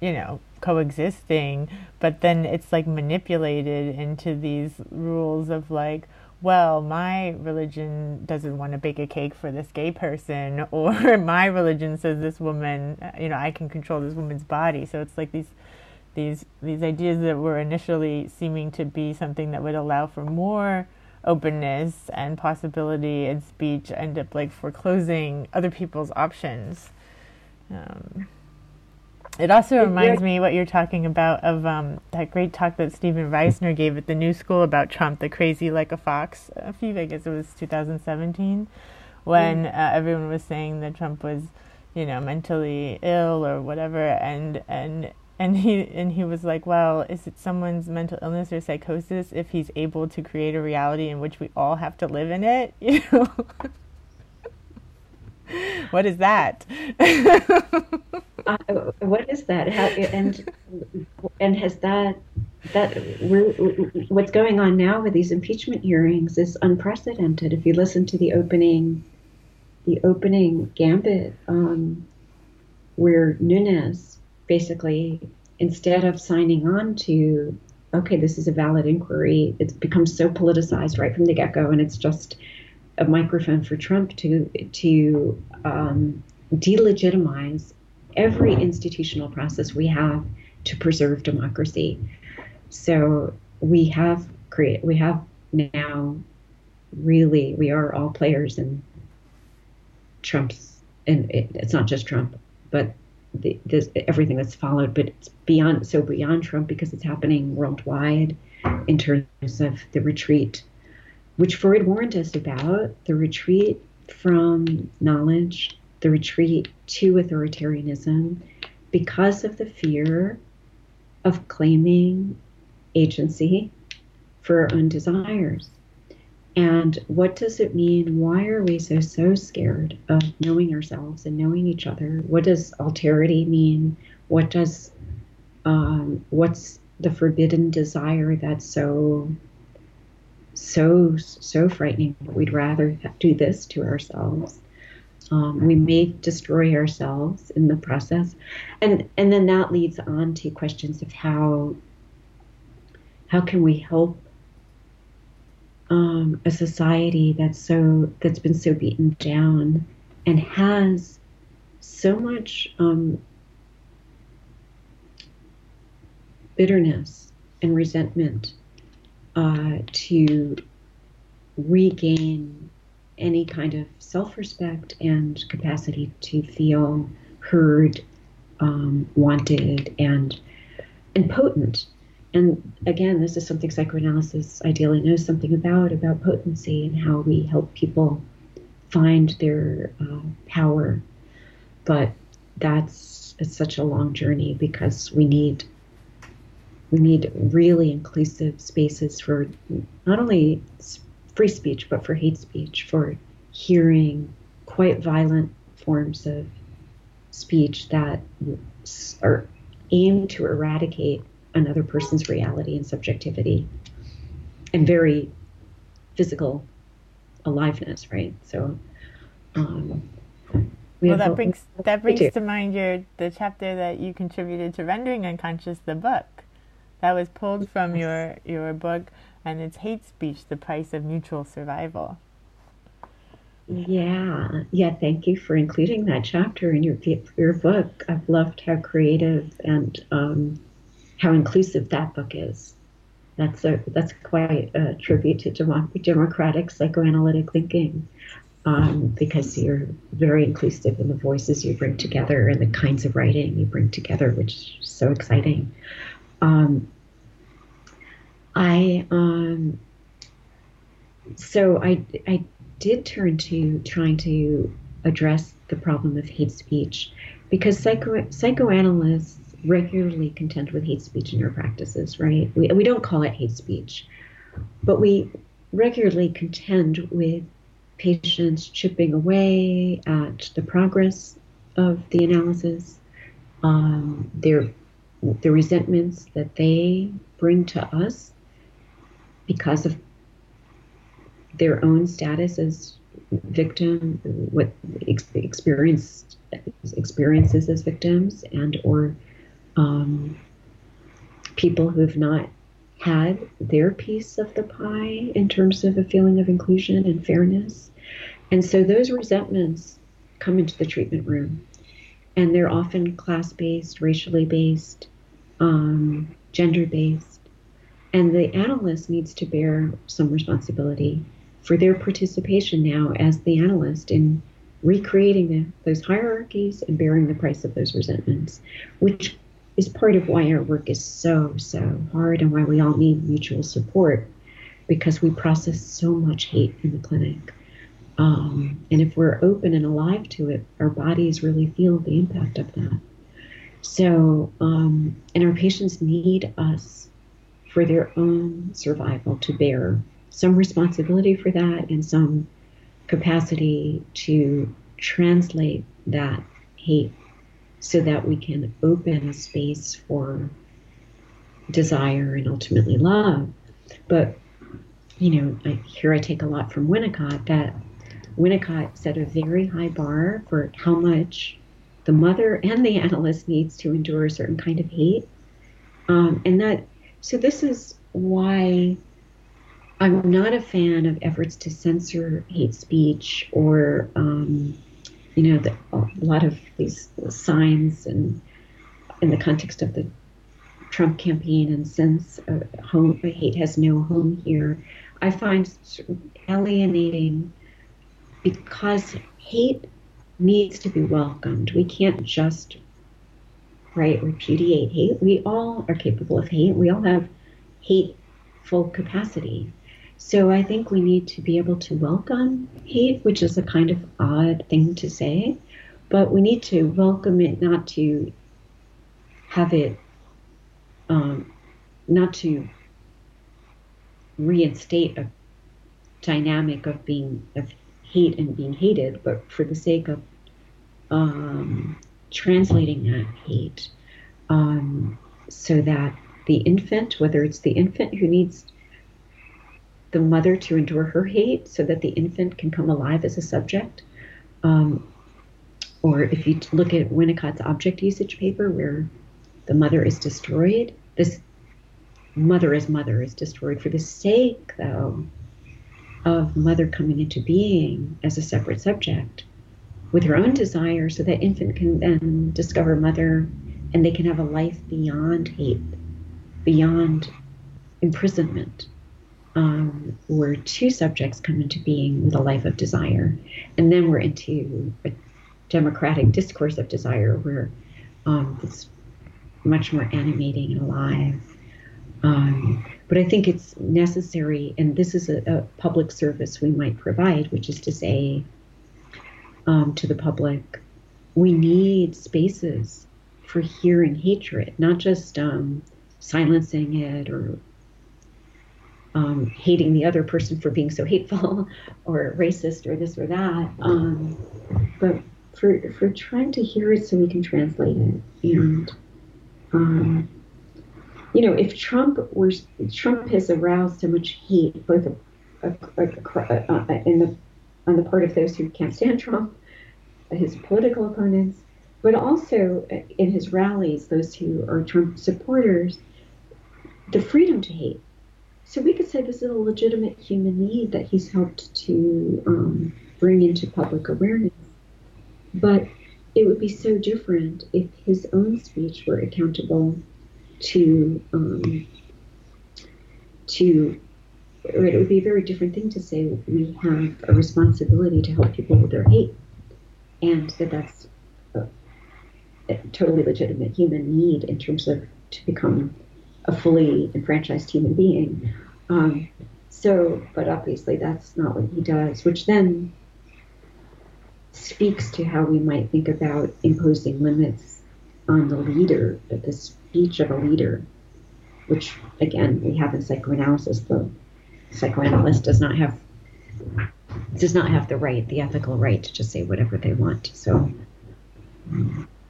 you know, coexisting, but then it's like manipulated into these rules of like, well, my religion doesn't want to bake a cake for this gay person, or my religion says this woman, you know, I can control this woman's body. So it's like these these these ideas that were initially seeming to be something that would allow for more openness and possibility in speech end up like foreclosing other people's options Um, it also reminds me what you're talking about of um, that great talk that Steven Reisner gave at the New School about Trump, the crazy like a fox. A few, I guess it was 2017, when mm. uh, everyone was saying that Trump was, you know, mentally ill or whatever, and and and he and he was like, well, is it someone's mental illness or psychosis if he's able to create a reality in which we all have to live in it? You know. What is that? uh, what is that? How, and and has that that what's going on now with these impeachment hearings is unprecedented. If you listen to the opening, the opening gambit, um, where Nunes basically instead of signing on to okay, this is a valid inquiry, it's become so politicized right from the get go, and it's just a microphone for Trump to to um, delegitimize every institutional process we have to preserve democracy. So we have create we have now really we are all players in Trump's and it, it's not just Trump, but the, this, everything that's followed. But it's beyond so beyond Trump because it's happening worldwide in terms of the retreat which Freud warned us about the retreat from knowledge, the retreat to authoritarianism, because of the fear of claiming agency for our own desires. And what does it mean? Why are we so, so scared of knowing ourselves and knowing each other? What does alterity mean? What does, um, what's the forbidden desire that's so so so frightening. We'd rather do this to ourselves. Um, we may destroy ourselves in the process, and and then that leads on to questions of how how can we help um, a society that's so that's been so beaten down and has so much um, bitterness and resentment uh, to regain any kind of self respect and capacity to feel heard, um, wanted, and and potent. And again, this is something psychoanalysis ideally knows something about about potency and how we help people find their uh, power. But that's it's such a long journey because we need we need really inclusive spaces for not only free speech, but for hate speech, for hearing quite violent forms of speech that are aimed to eradicate another person's reality and subjectivity and very physical aliveness, right? So, um, we well, that brings that brings to mind your the chapter that you contributed to rendering unconscious the book that was pulled from your your book, and it's hate speech: the price of mutual survival. Yeah, yeah. Thank you for including that chapter in your your book. I've loved how creative and um, how inclusive that book is. That's a that's quite a tribute to democratic psychoanalytic thinking. Um, because you're very inclusive in the voices you bring together and the kinds of writing you bring together, which is so exciting. Um, I um, so I I did turn to trying to address the problem of hate speech because psycho, psychoanalysts regularly contend with hate speech in their practices, right? We, we don't call it hate speech, but we regularly contend with patients chipping away at the progress of the analysis, um, their the resentments that they bring to us because of their own status as victim, what experienced experiences as victims, and or um, people who have not had their piece of the pie in terms of a feeling of inclusion and fairness. And so those resentments come into the treatment room, and they're often class based, racially based, um, gender based and the analyst needs to bear some responsibility for their participation now as the analyst in recreating the, those hierarchies and bearing the price of those resentments, which is part of why our work is so, so hard and why we all need mutual support because we process so much hate in the clinic. Um, and if we're open and alive to it, our bodies really feel the impact of that. So, um, and our patients need us for their own survival to bear some responsibility for that and some capacity to translate that hate so that we can open a space for desire and ultimately love. But, you know, I, here I take a lot from Winnicott that Winnicott set a very high bar for how much the mother and the analyst needs to endure a certain kind of hate. Um, and that, so this is why I'm not a fan of efforts to censor hate speech or, um, you know, the, a lot of these signs and in the context of the Trump campaign and since uh, home hate has no home here, I find alienating because hate needs to be welcomed. We can't just right repudiate hate. We all are capable of hate. We all have hateful capacity. So I think we need to be able to welcome hate, which is a kind of odd thing to say, but we need to welcome it, not to have it, um, not to reinstate a dynamic of being of hate and being hated, but for the sake of um, translating that hate um, so that the infant, whether it's the infant who needs the mother to endure her hate so that the infant can come alive as a subject, um, or if you look at Winnicott's object usage paper where the mother is destroyed, this mother as mother is destroyed for the sake, though, of mother coming into being as a separate subject with her own desire so that infant can then discover mother and they can have a life beyond hate, beyond imprisonment, um, where two subjects come into being with a life of desire. And then we're into a democratic discourse of desire where um, it's much more animating and alive. Um, but I think it's necessary, and this is a, a, public service we might provide, which is to say um, to the public, we need spaces for hearing hatred, not just um, silencing it or um, hating the other person for being so hateful or racist or this or that, um, but for, for trying to hear it so we can translate it. And um, you know, if Trump were Trump has aroused so much hate, both a, a, a, in the on the part of those who can't stand Trump, his political opponents, but also in his rallies, those who are Trump supporters, the freedom to hate. So we could say this is a legitimate human need that he's helped to um, bring into public awareness. But it would be so different if his own speech were accountable to um, to it would be a very different thing to say we have a responsibility to help people with their hate and that that's a, a totally legitimate human need in terms of to become a fully enfranchised human being um, so but obviously that's not what he does which then speaks to how we might think about imposing limits on the leader the speech of a leader, which again we have in psychoanalysis. The psychoanalyst does not have does not have the right, the ethical right to just say whatever they want. So.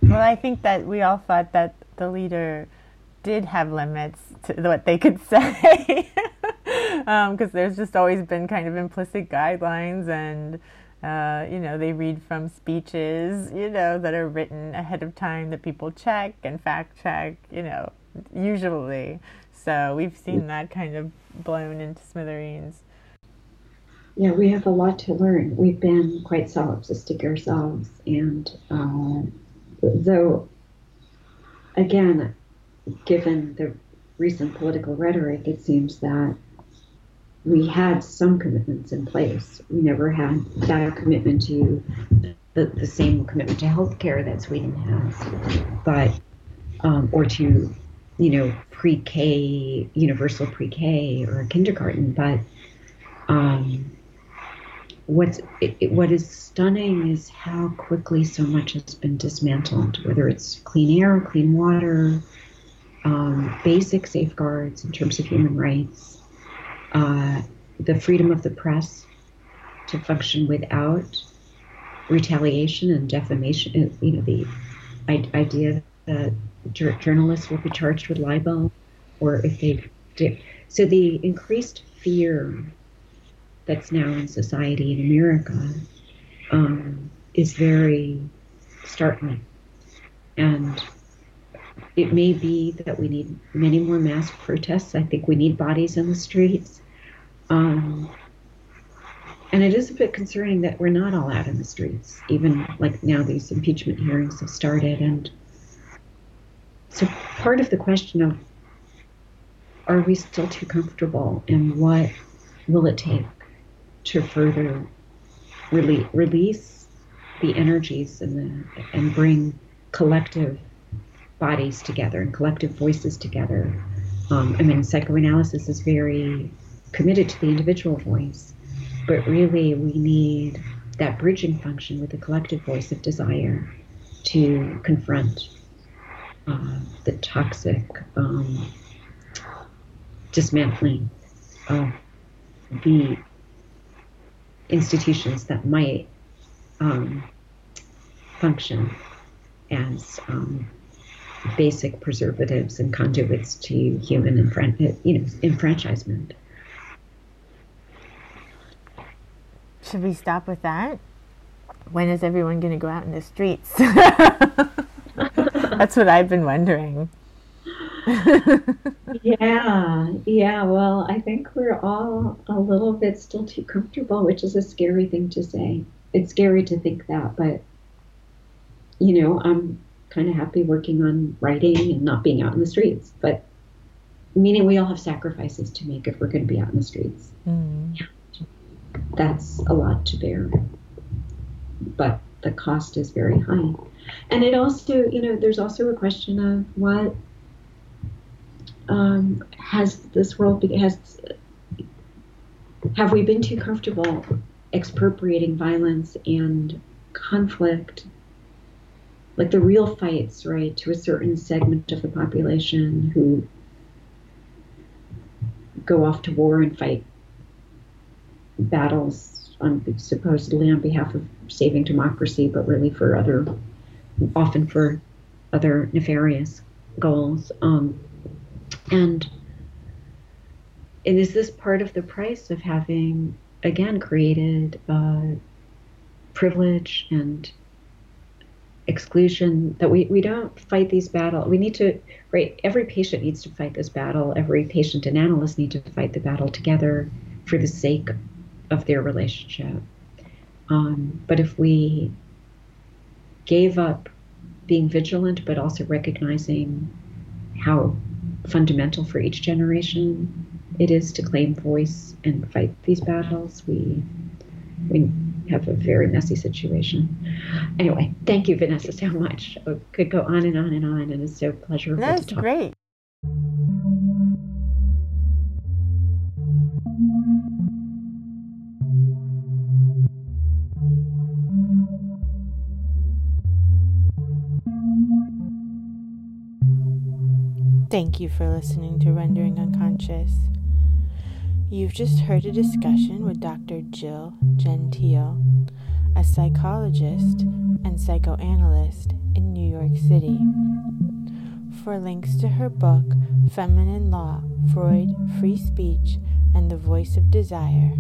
Well, I think that we all thought that the leader did have limits to what they could say, because um, there's just always been kind of implicit guidelines and uh, you know, they read from speeches, you know, that are written ahead of time that people check and fact check, you know, usually. So we've seen that kind of blown into smithereens. Yeah, we have a lot to learn. We've been quite solipsistic ourselves. And uh, though, again, given the recent political rhetoric, it seems that we had some commitments in place. We never had that commitment to the, the same commitment to healthcare that Sweden has, but um, or to you know pre-K, universal pre-K or kindergarten, but um, what's it, what is stunning is how quickly so much has been dismantled. Whether it's clean air, clean water, um, basic safeguards in terms of human rights, uh, the freedom of the press to function without retaliation and defamation. You know the idea that journalists will be charged with libel, or if they did. So the increased fear that's now in society in America um, is very startling. And it may be that we need many more mass protests. I think we need bodies in the streets. Um, and it is a bit concerning that we're not all out in the streets, even like now these impeachment hearings have started. And so part of the question of are we still too comfortable and what will it take to further rele- release the energies and the and bring collective bodies together and collective voices together. Um, I mean, psychoanalysis is very committed to the individual voice, but really we need that bridging function with the collective voice of desire to confront uh, the toxic um, dismantling of the institutions that might um, function as um, basic preservatives and conduits to human enfran- you know, enfranchisement. Should we stop with that? When is everyone going to go out in the streets? That's what I've been wondering. yeah, yeah. Well, I think we're all a little bit still too comfortable, which is a scary thing to say. It's scary to think that, but you know, I'm kind of happy working on writing and not being out in the streets. But meaning we all have sacrifices to make if we're going to be out in the streets. Mm. That's a lot to bear. But the cost is very high. And it also, you know, there's also a question of what um, has this world be, has have we been too comfortable expropriating violence and conflict like the real fights right to a certain segment of the population who go off to war and fight battles on supposedly on behalf of saving democracy but really for other often for other nefarious goals. Um, and and is this part of the price of having again created uh, privilege and exclusion that we, we don't fight these battles we need to right every patient needs to fight this battle. Every patient and analyst need to fight the battle together for the sake of their relationship. Um, but if we gave up being vigilant but also recognizing how fundamental for each generation it is to claim voice and fight these battles. We we have a very messy situation. Anyway, thank you, Vanessa, so much. I could go on and on and on, and it's so pleasurable That's to talk. great. Thank you for listening to Rendering Unconscious. You've just heard a discussion with Dr. Jill Gentile, a psychologist and psychoanalyst in New York City. For links to her book, Feminine Law Freud, Free Speech, and the Voice of Desire,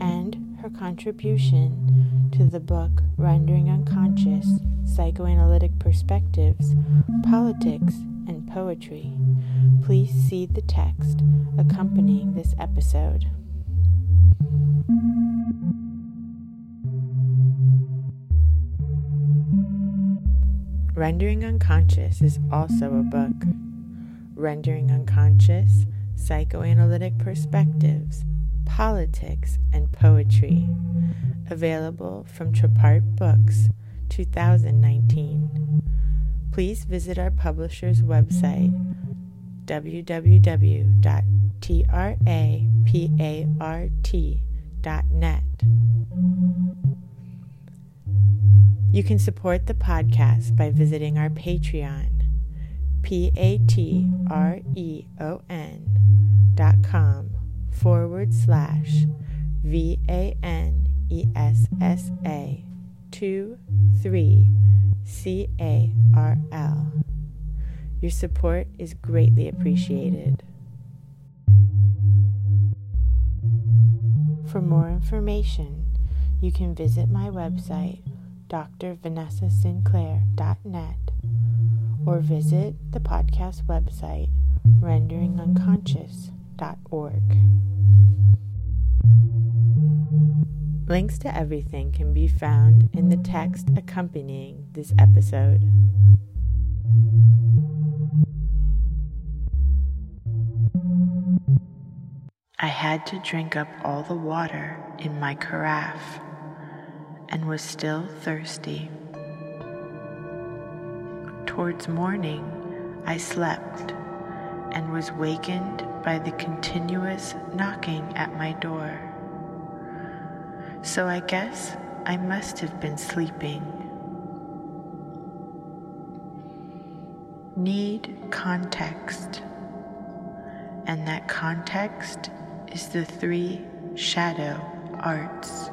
and her contribution to the book Rendering Unconscious Psychoanalytic Perspectives, Politics, and poetry, please see the text accompanying this episode. Rendering Unconscious is also a book. Rendering Unconscious Psychoanalytic Perspectives, Politics and Poetry, available from Trapart Books 2019. Please visit our publisher's website www.trapart.net. You can support the podcast by visiting our Patreon, p-a-t-r-e-o-n dot com forward slash V-A-N-E-S-S-A 2 3 C-A-R-L. Your support is greatly appreciated. For more information, you can visit my website drvanessasinclair.net or visit the podcast website renderingunconscious.org. Links to everything can be found in the text accompanying this episode. I had to drink up all the water in my carafe and was still thirsty. Towards morning, I slept and was wakened by the continuous knocking at my door. So I guess I must have been sleeping. Need context, and that context is the three shadow arts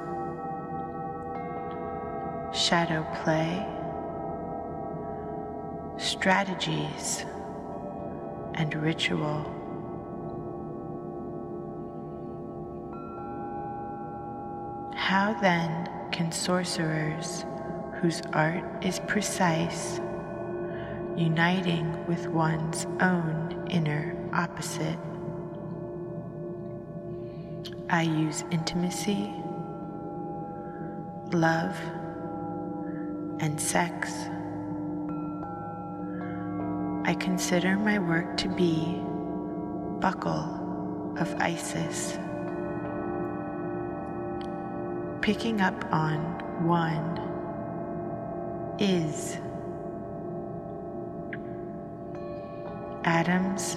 shadow play, strategies, and ritual. How then can sorcerers, whose art is precise, uniting with one's own inner opposite? I use intimacy, love, and sex. I consider my work to be buckle of Isis. Picking up on one is atoms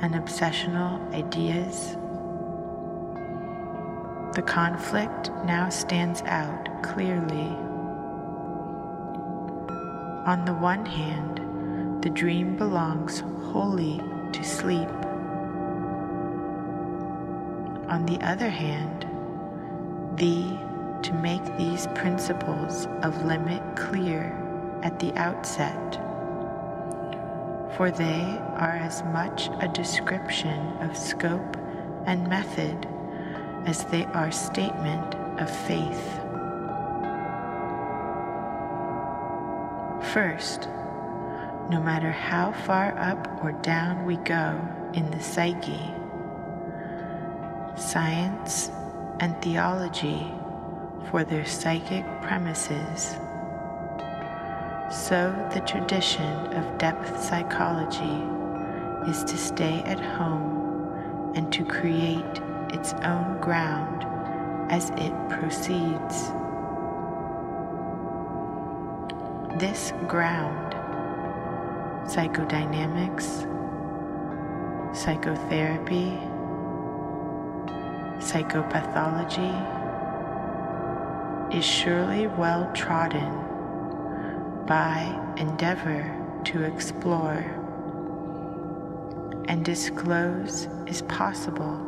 and obsessional ideas. The conflict now stands out clearly. On the one hand, the dream belongs wholly to sleep. On the other hand, thee to make these principles of limit clear at the outset, for they are as much a description of scope and method as they are statement of faith. First, no matter how far up or down we go in the psyche, science and theology for their psychic premises, so the tradition of depth psychology is to stay at home and to create its own ground as it proceeds. this ground psychodynamics, psychotherapy, psychopathology is surely well trodden by endeavor to explore, and disclose is possible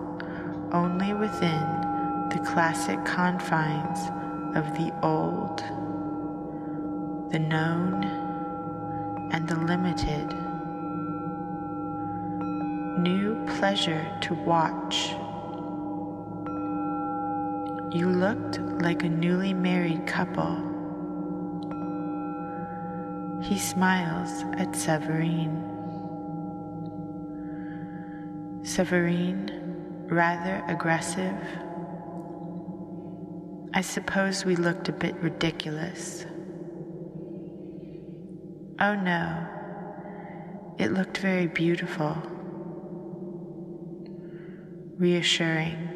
only within the classic confines of the old the known and the limited. New pleasure to watch. You looked like a newly married couple. He smiles at Severine. Severine, rather aggressive. I suppose we looked a bit ridiculous. Oh no, it looked very beautiful, reassuring.